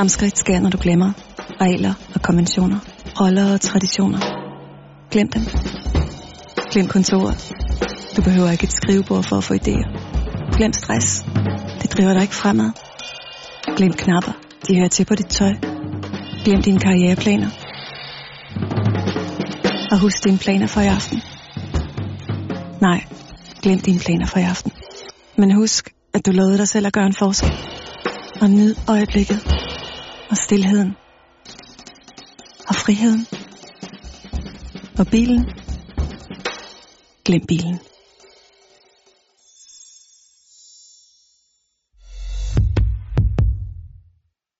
Fremskridt sker, når du glemmer regler og konventioner, roller og traditioner. Glem dem. Glem kontoret. Du behøver ikke et skrivebord for at få idéer. Glem stress. Det driver dig ikke fremad. Glem knapper. De hører til på dit tøj. Glem dine karriereplaner. Og husk dine planer for i aften. Nej, glem dine planer for i aften. Men husk, at du lovede dig selv at gøre en forskel. Og nyd øjeblikket. Og stillheden. Og friheden. Og bilen. Glem bilen.